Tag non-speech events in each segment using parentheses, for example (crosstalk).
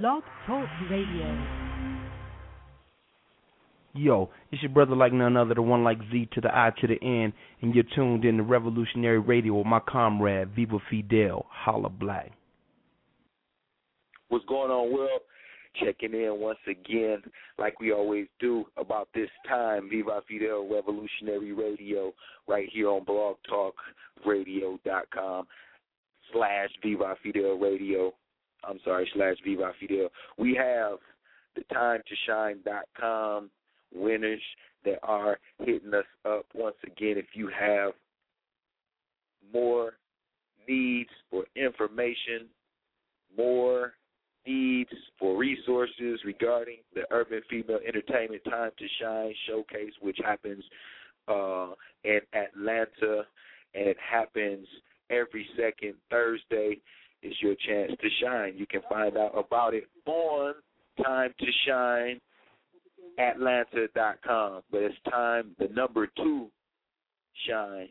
Blog Talk Radio. Yo, it's your brother like none other, the one like Z to the I to the N, and you're tuned in to Revolutionary Radio with my comrade Viva Fidel, Holla Black. What's going on, Will? Checking in once again, like we always do, about this time, Viva Fidel Revolutionary Radio, right here on blogtalkradio.com slash Viva Fidel Radio. I'm sorry, slash Viva Fidel. We have the time to shine.com winners that are hitting us up once again. If you have more needs for information, more needs for resources regarding the Urban Female Entertainment Time to Shine showcase, which happens uh, in Atlanta, and it happens every second Thursday. Is your chance to shine. You can find out about it on Time to Shine Atlanta.com. But it's time, the number two, shine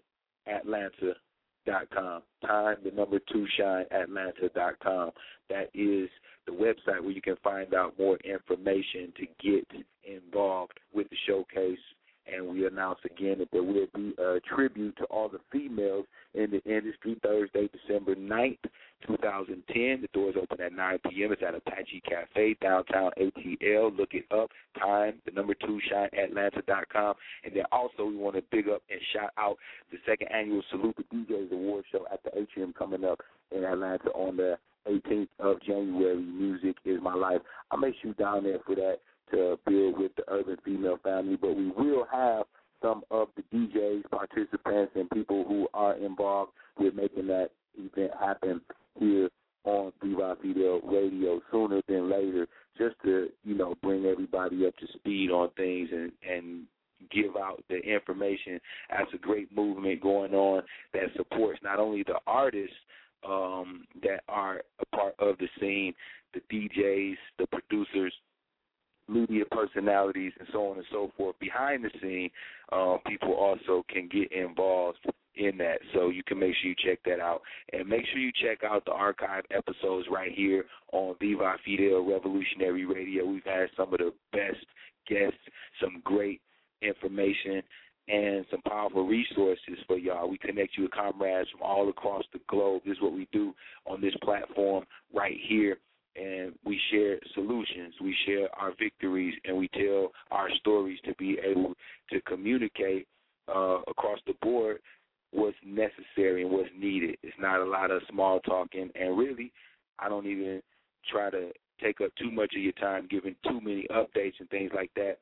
Atlanta.com. Time, the number two, shine Atlanta.com. That is the website where you can find out more information to get involved with the showcase and we announce again that there will be a tribute to all the females in the industry Thursday, December 9th, 2010. The doors open at 9 p.m. It's at Apache Cafe, downtown ATL. Look it up. Time, the number two, shineatlanta.com. And then also we want to big up and shout out the second annual Salute the DJs Award Show at the Atrium coming up in Atlanta on the 18th of January. Music is my life. I'll make sure you down there for that to build with the urban female family, but we will have some of the DJs, participants, and people who are involved with making that event happen here on Viva Fidel Radio sooner than later, just to you know bring everybody up to speed on things and and give out the information. That's a great movement going on that supports not only the artists um, that are a part of the scene, the DJs, the producers, media personalities and so on and so forth behind the scene, uh, people also can get involved in that. So you can make sure you check that out. And make sure you check out the archive episodes right here on Viva Fidel Revolutionary Radio. We've had some of the best guests, some great information and some powerful resources for y'all. We connect you with comrades from all across the globe. This is what we do on this platform right here and we share solutions, we share our victories, and we tell our stories to be able to communicate uh, across the board what's necessary and what's needed. It's not a lot of small talking, and really, I don't even try to take up too much of your time giving too many updates and things like that.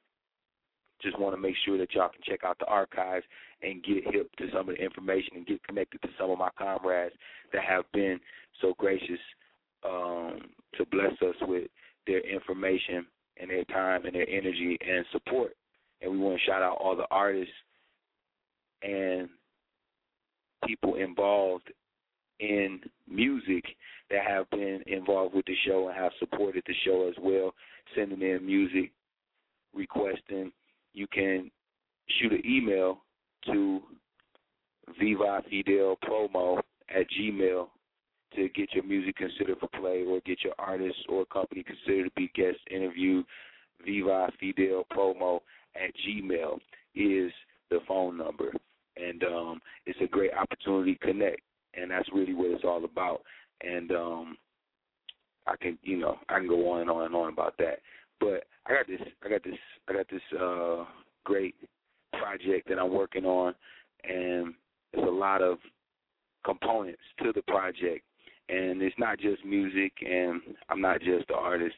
Just want to make sure that y'all can check out the archives and get hip to some of the information and get connected to some of my comrades that have been so gracious um, to bless us with their information and their time and their energy and support. And we want to shout out all the artists and people involved in music that have been involved with the show and have supported the show as well, sending in music, requesting. You can shoot an email to Viva Fidel Promo at Gmail to get your music considered for play or get your artist or company considered to be guest interview, Viva Fidel Promo at Gmail is the phone number. And um, it's a great opportunity to connect. And that's really what it's all about. And um, I can, you know, I can go on and on and on about that. But I got this, I got this, I got this uh, great project that I'm working on, and there's a lot of components to the project and it's not just music, and I'm not just the artist,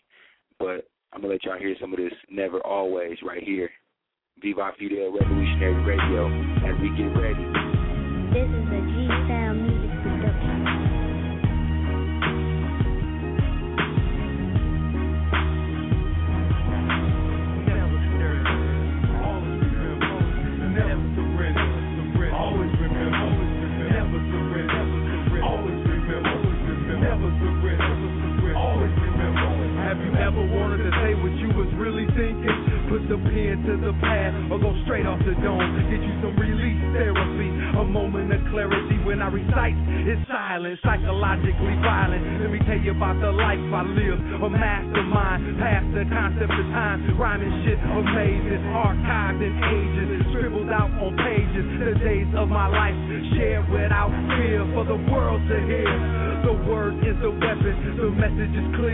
but I'm gonna let y'all hear some of this "Never Always" right here. Viva Fidel Revolutionary Radio as we get ready. This is a G past the concept of time. Rhyming shit amazing, archived in ages, scribbled out on pages. The days of my life shared without fear for the world to hear. The word is the weapon, the message is clear.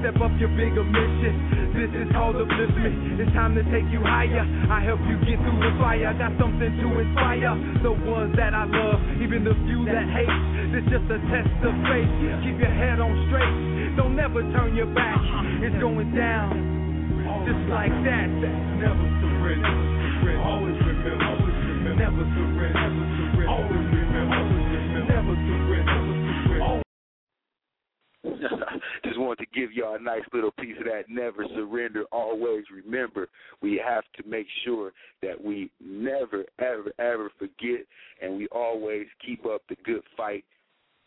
Step up your bigger mission. This is called upliftment. It's time to take you higher. I help you get through the fire. Got something to inspire the ones that I love, even the few that hate. This just a test of faith. Keep your head on straight. Don't never turn your back. It's going down just like that. Never surrender. Always remember. Never surrender. Always remember. Never surrender. Wanted to give y'all a nice little piece of that. Never surrender. Always remember. We have to make sure that we never, ever, ever forget, and we always keep up the good fight.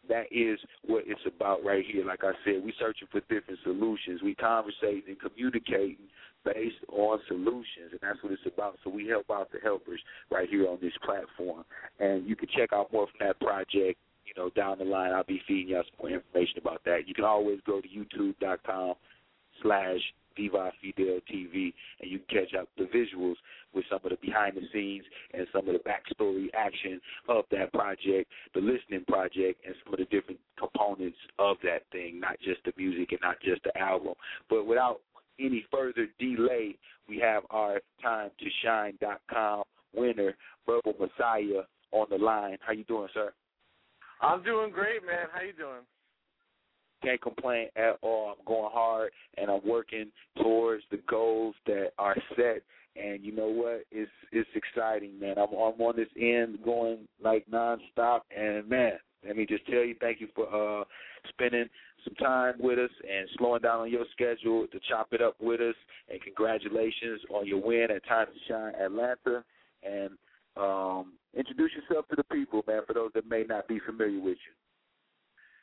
That is what it's about right here. Like I said, we're searching for different solutions. We conversating and communicating based on solutions, and that's what it's about. So we help out the helpers right here on this platform, and you can check out more from that project you know, down the line, I'll be feeding y'all some more information about that. You can always go to youtube.com slash Viva Fidel TV, and you can catch up the visuals with some of the behind the scenes and some of the backstory action of that project, the listening project, and some of the different components of that thing, not just the music and not just the album. But without any further delay, we have our time to shine.com winner, Verb-L Messiah, on the line. How you doing, sir? I'm doing great, man. How you doing? Can't complain at all. I'm going hard and I'm working towards the goals that are set. And you know what? It's it's exciting, man. I'm I'm on this end going like nonstop. And man, let me just tell you, thank you for uh spending some time with us and slowing down on your schedule to chop it up with us. And congratulations on your win at Time to Shine Atlanta. And um, introduce yourself to the people, man, for those that may not be familiar with you.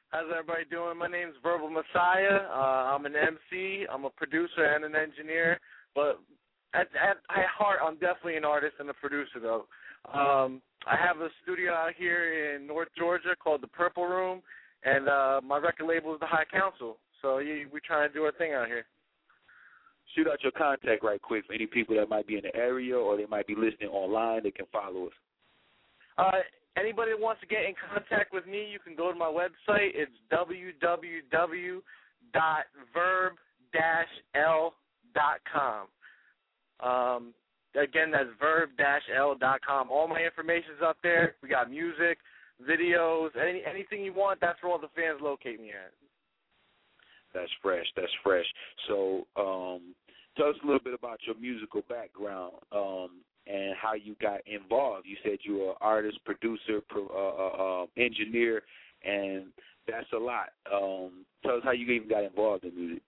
How's everybody doing? My name's Verb-L Messiah. Uh, I'm an MC. I'm a producer and an engineer. But at, at, at heart, I'm definitely an artist and a producer, though. Um, I have a studio out here in North Georgia called the Purple Room, and uh, my record label is the High Council. So we're trying to do our thing out here. Shoot out your contact right quick for any people that might be in the area or they might be listening online. They can follow us. Uh, anybody that wants to get in contact with me, you can go to my website. It's www.verb-l.com. Um, again, that's verb-l.com. All my information's up there. We got music, videos, any anything you want. That's where all the fans locate me at. That's fresh. That's fresh. So, um, tell us a little bit about your musical background. Um, and how you got involved. You said you were an artist, producer, pro, uh, uh, uh, engineer, and that's a lot. Um, tell us how you even got involved in music.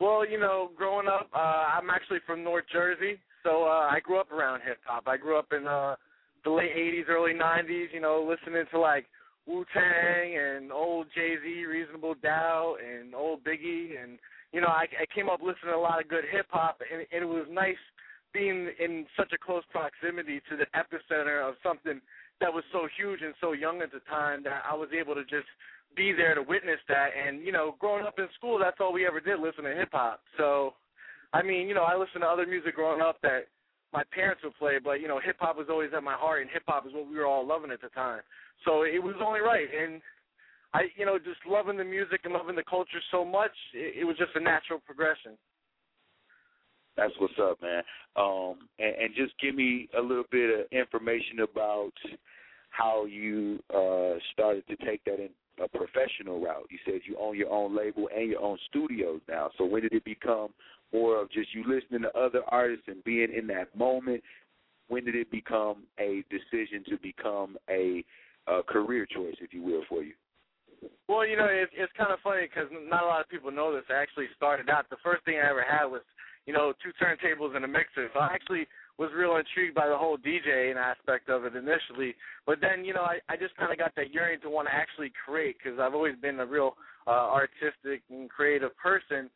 Well, you know, growing up, uh, I'm actually from North Jersey, so uh, I grew up around hip hop. I grew up in uh, the late '80s, early '90s. You know, listening to like Wu Tang and old Jay Z, Reasonable Doubt, and old Biggie, and you know, I, I came up listening to a lot of good hip hop, and, and it was nice being in such a close proximity to the epicenter of something that was so huge and so young at the time that I was able to just be there to witness that. And you know, growing up in school, that's all we ever did, listen to hip hop. So, I mean, you know, I listened to other music growing up that my parents would play, but you know, hip hop was always at my heart, and hip hop is what we were all loving at the time. So it was only right, and I, you know, just loving the music and loving the culture so much, it, it was just a natural progression. That's what's up, man. Um, and, and just give me a little bit of information about how you uh, started to take that in a professional route. You said you own your own label and your own studios now. So when did it become more of just you listening to other artists and being in that moment? When did it become a decision to become a, a career choice, if you will, for you? Well, you know, it's it's kind of funny because not a lot of people know this. I actually started out. The first thing I ever had was you know, two turntables and a mixer. So I actually was real intrigued by the whole DJing aspect of it initially. But then, you know, I, I just kind of got that yearning to want to actually create because I've always been a real uh, artistic and creative person.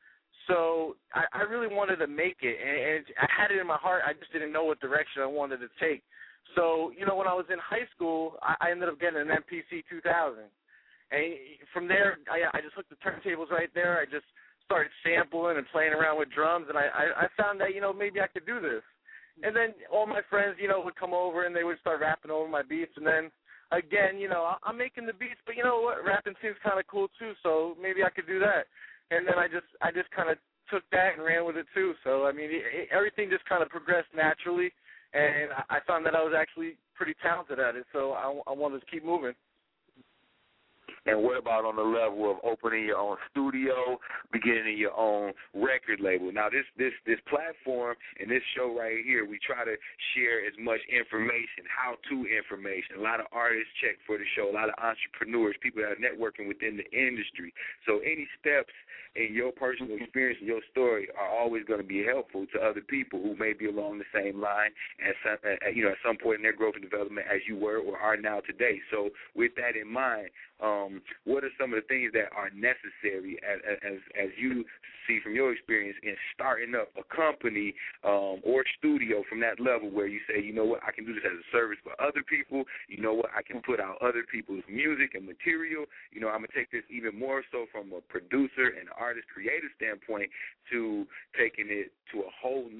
So I, I really wanted to make it, and, and I had it in my heart. I just didn't know what direction I wanted to take. So you know, when I was in high school, I, I ended up getting an MPC 2000, and from there, I, I just hooked the turntables right there. I just started sampling and playing around with drums, and I, I, I found that you know maybe I could do this. And then all my friends, you know, would come over and they would start rapping over my beats, and then again, you know, I'm making the beats, but you know what, rapping seems kind of cool too, so maybe I could do that. And then I just, I just kind of took that and ran with it too. So I mean, it, it, everything just kind of progressed naturally, and I, I found that I was actually pretty talented at it. So I, I wanted to keep moving. And what about on the level of opening your own studio, beginning your own record label? Now, this this this platform and this show right here, we try to share as much information, how-to information. A lot of artists check for the show, a lot of entrepreneurs, people that are networking within the industry. So, any steps in your personal experience and your story are always going to be helpful to other people who may be along the same line at some, at, you know, at some point in their growth and development as you were or are now today. So, with that in mind, um, what are some of the things that are necessary as, as as you see from your experience in starting up a company um, or studio from that level where you say, you know what, I can do this as a service for other people. You know what, I can put out other people's music and material. You know, I'm gonna take this even more so from a producer and artist creative standpoint to taking it to a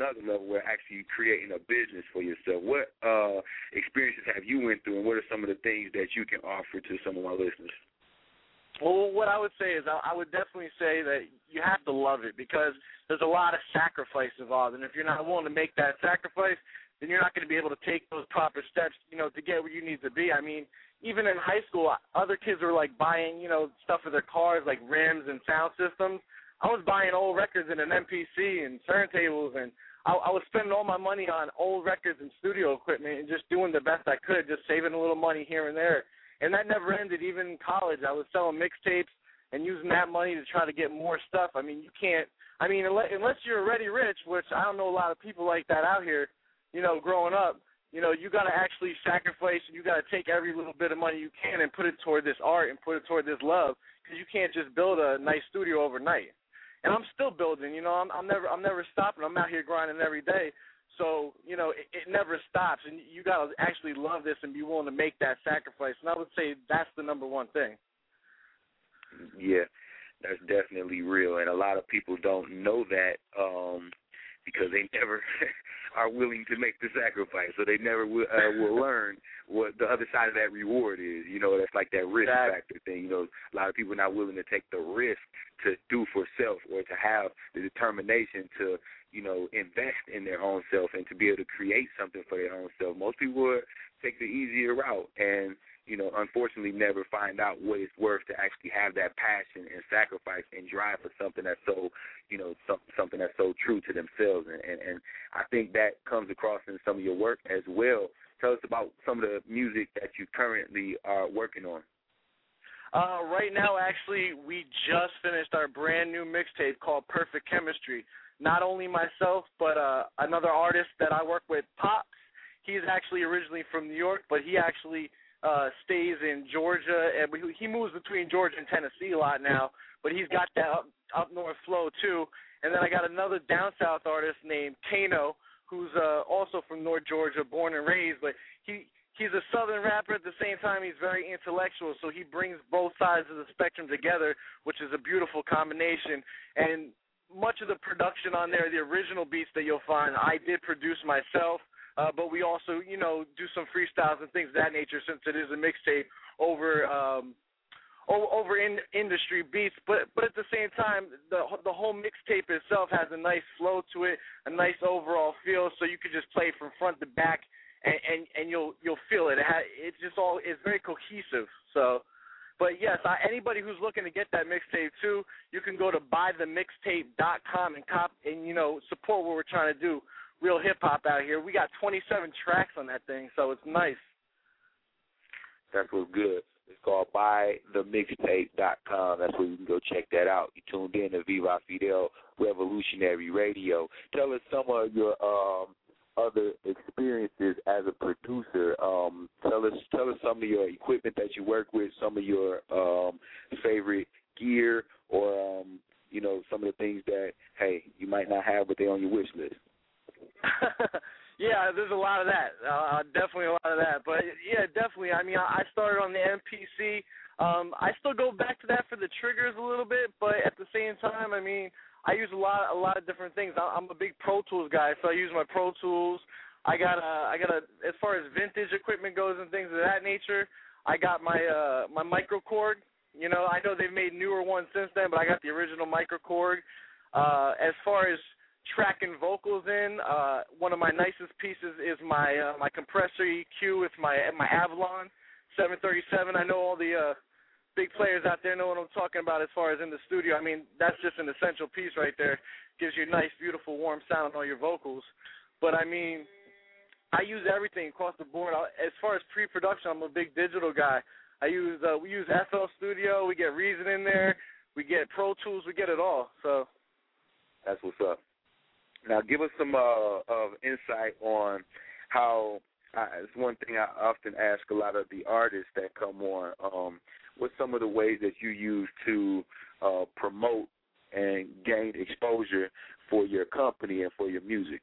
whole nother level where actually creating a business for yourself. What uh, experiences have you went through, and what are some of the things that you can offer to some of my listeners? Well, what I would say is I, I would definitely say that you have to love it because there's a lot of sacrifice involved, and if you're not willing to make that sacrifice, then you're not going to be able to take those proper steps, you know, to get where you need to be. I mean, even in high school, other kids were like buying, you know, stuff for their cars, like rims and sound systems. I was buying old records and an MPC and turntables, and I, I was spending all my money on old records and studio equipment and just doing the best I could, just saving a little money here and there and that never ended. Even in college, I was selling mixtapes and using that money to try to get more stuff. I mean, you can't. I mean, unless you're already rich, which I don't know a lot of people like that out here. You know, growing up, you know, you got to actually sacrifice and you got to take every little bit of money you can and put it toward this art and put it toward this love because you can't just build a nice studio overnight. And I'm still building. You know, I'm, I'm never I'm never stopping. I'm out here grinding every day. So you know, it, it never stops, and you got to actually love this and be willing to make that sacrifice. And I would say that's the number one thing. Yeah, that's definitely real, and a lot of people don't know that um, because they never (laughs) are willing to make the sacrifice, so they never will, uh, will (laughs) learn what the other side of that reward is. You know, that's like that risk exactly. factor thing. You know, a lot of people are not willing to take the risk to do for self or to have the determination to you know, invest in their own self and to be able to create something for their own self. Most people would take the easier route and, you know, unfortunately never find out what it's worth to actually have that passion and sacrifice and drive for something that's so, you know, some, something that's so true to themselves. And, and, and I think that comes across in some of your work as well. Tell us about some of the music that you currently are working on. Uh, right now, actually, we just finished our brand new mixtape called Perfect Chemistry not only myself but uh, another artist that I work with, Pops. He's actually originally from New York, but he actually uh, stays in Georgia, and he moves between Georgia and Tennessee a lot now. But he's got that up, up north flow too. And then I got another down south artist named Kano, who's uh, also from North Georgia, born and raised, but he he's a southern rapper at the same time he's very intellectual so he brings both sides of the spectrum together which is a beautiful combination and much of the production on there, the original beats that you'll find, I did produce myself. Uh, but we also, you know, do some freestyles and things of that nature since it is a mixtape over um, over in industry beats. But but at the same time, the the whole mixtape itself has a nice flow to it, a nice overall feel. So you could just play from front to back, and and, and you'll you'll feel it. it ha- it's just all it's very cohesive. So but yes, I, anybody who's looking to get that mixtape too, you can go to buythemixtape.com and cop and you know support what we're trying to do. Real hip hop out here. We got 27 tracks on that thing, so it's nice. That's what's good. It's called buythemixtape.com. That's where you can go check that out. You tuned in to Viva Fidel Revolutionary Radio. Tell us some of your um, other experiences as a producer. Um, tell us tell us some of your equipment that you work with, some of your um, favorite gear, or um, you know, some of the things that hey you might not have, but they're on your wish list. (laughs) yeah, there's a lot of that. Uh, definitely a lot of that. But yeah, definitely. I mean, I started on the MPC. Um, I still go back to that for the triggers a little bit, but at the same time, I mean, I use a lot, a lot of different things. I'm a big Pro Tools guy, so I use my Pro Tools. I got a, I got a, as far as vintage equipment goes and things of that nature. I got my uh my microKORG. You know, I know they've made newer ones since then, but I got the original microKORG. Uh, as far as tracking vocals in, uh, one of my nicest pieces is my uh, my compressor EQ with my my Avalon 737. I know all the uh, big players out there know what I'm talking about as far as in the studio. I mean, that's just an essential piece right there. Gives you a nice, beautiful, warm sound on all your vocals. But I mean, I use everything across the board. As far as pre-production, I'm a big digital guy. I use uh, we use FL Studio. We get Reason in there. We get Pro Tools. We get it all. So that's what's up. Now, give us some uh, of insight on how. Uh, it's one thing I often ask a lot of the artists that come on. Um, what's some of the ways that you use to uh, promote and gain exposure for your company and for your music?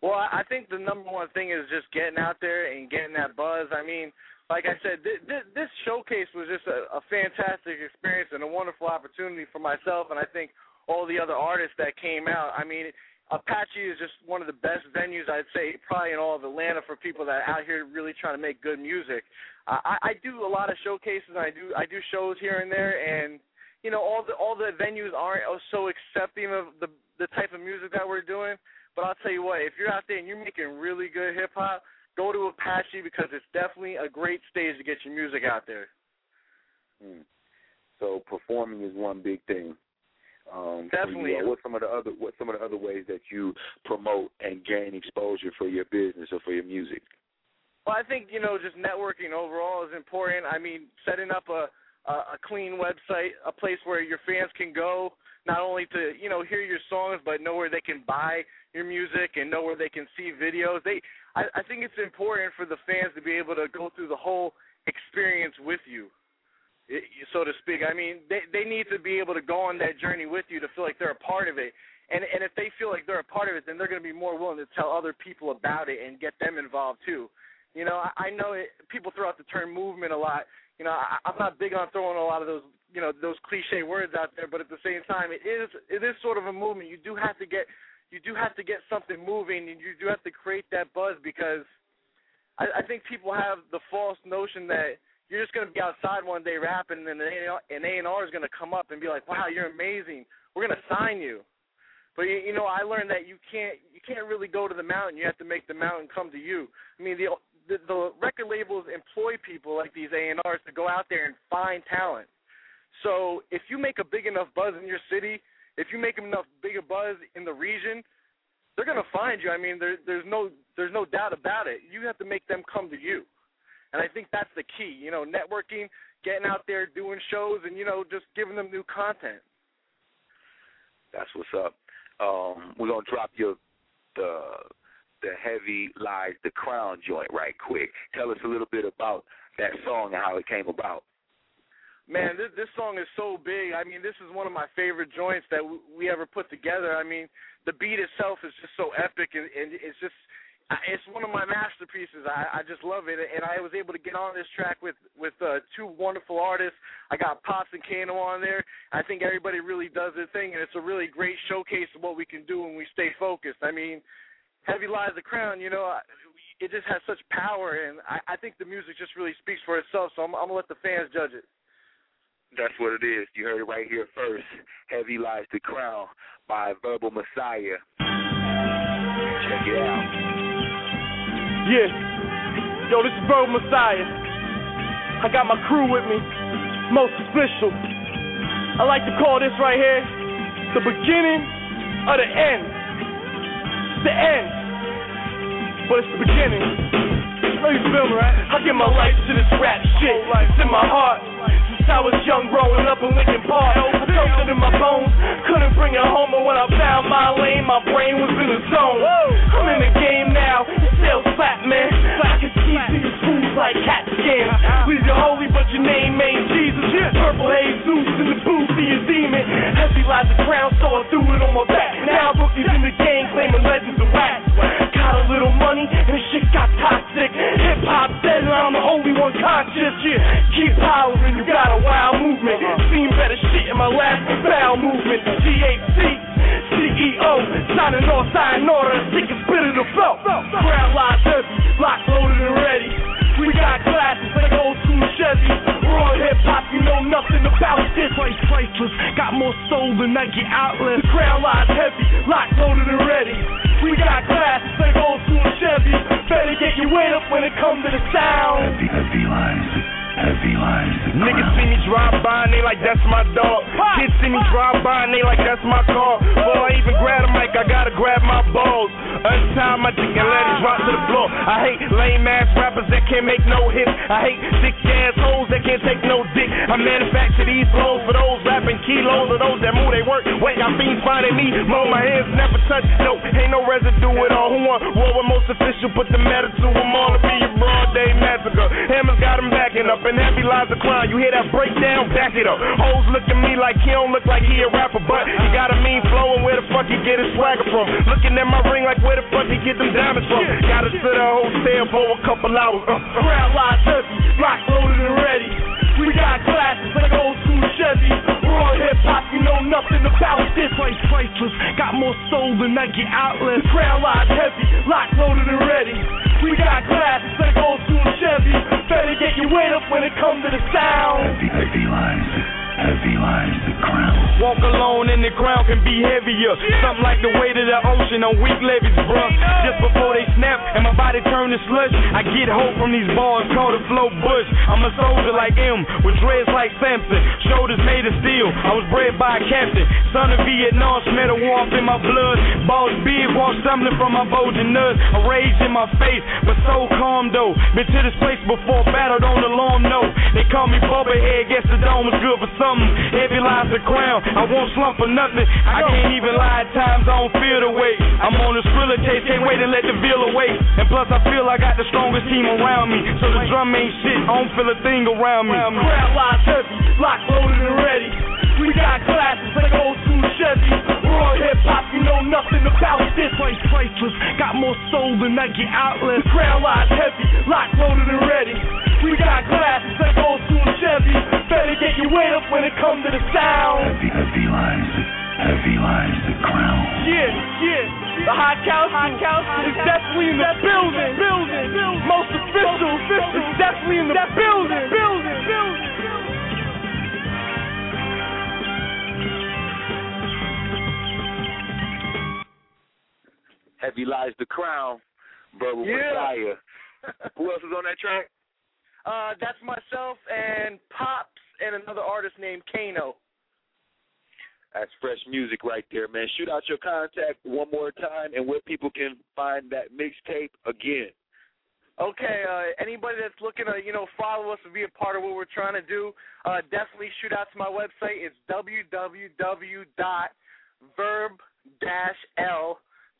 Well, I think the number one thing is just getting out there and getting that buzz. I mean, like I said, th- th- this showcase was just a, a fantastic experience and a wonderful opportunity for myself, and I think all the other artists that came out. I mean, Apache is just one of the best venues I'd say probably in all of Atlanta for people that are out here really trying to make good music. I, I do a lot of showcases. And I do I do shows here and there, and you know all the all the venues aren't so accepting of the the type of music that we're doing. But I'll tell you what, if you're out there and you're making really good hip hop, go to Apache because it's definitely a great stage to get your music out there. Hmm. So performing is one big thing. Um, Definitely. You, uh, what some of the other what some of the other ways that you promote and gain exposure for your business or for your music? Well, I think you know just networking overall is important. I mean, setting up a a, a clean website, a place where your fans can go not only to you know hear your songs, but know where they can buy your music and know where they can see videos. They, I, I think it's important for the fans to be able to go through the whole experience with you, so to speak. I mean, they they need to be able to go on that journey with you to feel like they're a part of it. And and if they feel like they're a part of it, then they're going to be more willing to tell other people about it and get them involved too. You know, I, I know it, people throw out the term movement a lot. You know, I, I'm not big on throwing a lot of those you know those cliche words out there, but at the same time, it is it is sort of a movement. You do have to get you do have to get something moving, and you do have to create that buzz because I, I think people have the false notion that you're just to be outside one day rapping, and an A and R is to come up and be like, "Wow, you're amazing. We're to sign you." But you, you know, I learned that you can't you can't really go to the mountain. You have to make the mountain come to you. I mean, the the, the record labels employ people like these A and R's to go out there and find talent. So if you make a big enough buzz in your city, if you make enough bigger buzz in the region, they're gonna find you. I mean, there, there's no there's no doubt about it. You have to make them come to you, and I think that's the key. You know, networking, getting out there, doing shows, and you know, just giving them new content. That's what's up. Um, we're gonna drop your the the heavy lies the crown joint right quick. Tell us a little bit about that song and how it came about. Man, this this song is so big. I mean, this is one of my favorite joints that we ever put together. I mean, the beat itself is just so epic, and, and it's just it's one of my masterpieces. I, I just love it, and I was able to get on this track with with uh, two wonderful artists. I got Pops and Kano on there. I think everybody really does their thing, and it's a really great showcase of what we can do when we stay focused. I mean, Heavy Lies the Crown. You know, it just has such power, and I, I think the music just really speaks for itself. So I'm, I'm gonna let the fans judge it. That's what it is. You heard it right here first. Heavy Lies the Crown by Verb-L Messiah. Check it out. Yeah. Yo, this is Verb-L Messiah. I got my crew with me. Most official. I like to call this right here the beginning of the end. The end. But it's the beginning. I know you feel me, right? I give my life to this rap shit. It's in my heart. Since I was young, growing up in Lincoln Park. It in my bones, couldn't bring it home, but when I found my lane, my brain was in the zone. I'm in the game now, still slap, Better get your weight up when it comes to the sound. Heavy, heavy lines, heavy lines. Niggas see me drive by and they like that's my dog. Kids see me drive by and they like that's my car. Before I even grab the mic, I gotta grab my balls. Untie my dick and let it drop to the floor. I hate lame ass rappers that can't make no hits. I hate sick ass hoes that can't take no dick. I manufacture these flows for those rapping kilos or those that move they work. Wait, got fiends finding me. Mow my hands never touch. No, ain't no residue at all. Who want war with most official? Put the metal to them all to be a broad day massacre. Hammers got them backing up and heavy lies the crime. You hear that breakdown? Back it up. Hoes look at me like he don't look like he a rapper, but he got a mean flow and where the fuck he get his swagger from? Looking at my ring like where the get them diamonds from? Gotta sit at a hotel for a couple hours. Uh, crowd lies heavy, lock loaded and ready. We got classes like old school Chevy. Raw hip hop, you know nothing about this. Place priceless, got more soul than Nike outlets. Crown lies heavy, lock loaded and ready. We got classes like old school Chevy. Better get your weight up when it comes to the sound. Heavy lines, heavy lines. the crown. Walk alone and the ground can be heavier. Something like the weight of the ocean on weak levees, bruh. Just before they snap and my body turn to slush, I get hope from these bars called a flow bush. I'm a soldier like M, with dreads like Samson, shoulders made of steel. I was bred by a captain, son of Vietnam, smell the warmth in my blood. Balls big, walk stumbling from my bulging nuts. A rage in my face, but so calm though. Been to this place before, battled on the long note. They call me Bubba Head, guess the dome was good for something. Heavy lies the crown, I won't slump for nothing. I can't even lie at times, I don't feel the weight. I'm on the thriller case, can't wait to let the bill away. And plus, I feel I got the strongest team around me. So the drum ain't shit, I don't feel a thing around me. Crowd lies heavy, lock loaded and ready. We got classes like old school Chevy. Raw hip hop, you know nothing about this. Place priceless, got more soul than Nike outlets. Crown lies heavy, lock loaded and ready. We got classes like old school Chevy. Better get your weight up when it comes to the sound. Heavy, heavy lines, heavy lines. the crown. Yeah, yeah. The high council, high council is definitely in the building. Building, Most official, is definitely in the building. Building, building. Lies the crown, brother Yeah. Messiah. (laughs) Who else is on that track? Uh, that's myself and Pops and another artist named Kano. That's fresh music right there, man. Shoot out your contact one more time and where people can find that mixtape again. Okay, uh, anybody that's looking to, you know, follow us and be a part of what we're trying to do, uh, definitely shoot out to my website. It's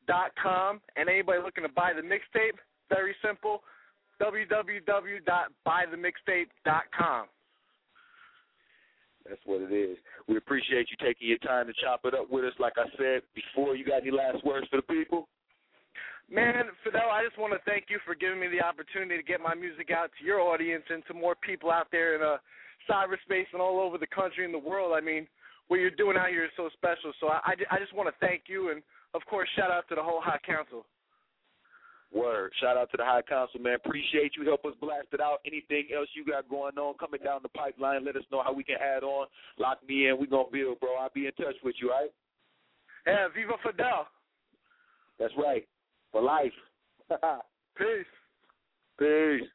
www.verb-l.com. And anybody looking to buy the mixtape, very simple, www.buythemixtape.com. That's what it is. We appreciate you taking your time to chop it up with us. Like I said before, you got any last words for the people? Man, Fidel, I just want to thank you for giving me the opportunity to get my music out to your audience and to more people out there in uh, cyberspace and all over the country and the world. I mean, what you're doing out here is so special. So I, I, I just want to thank you and, of course, shout out to the whole High Council. Word. Shout out to the High Council, man. Appreciate you. Help us blast it out. Anything else you got going on coming down the pipeline, let us know how we can add on. Lock me in. we going to build, bro. I'll be in touch with you, all right? Yeah, Viva Fidel. That's right. For life. (laughs) Peace. Peace.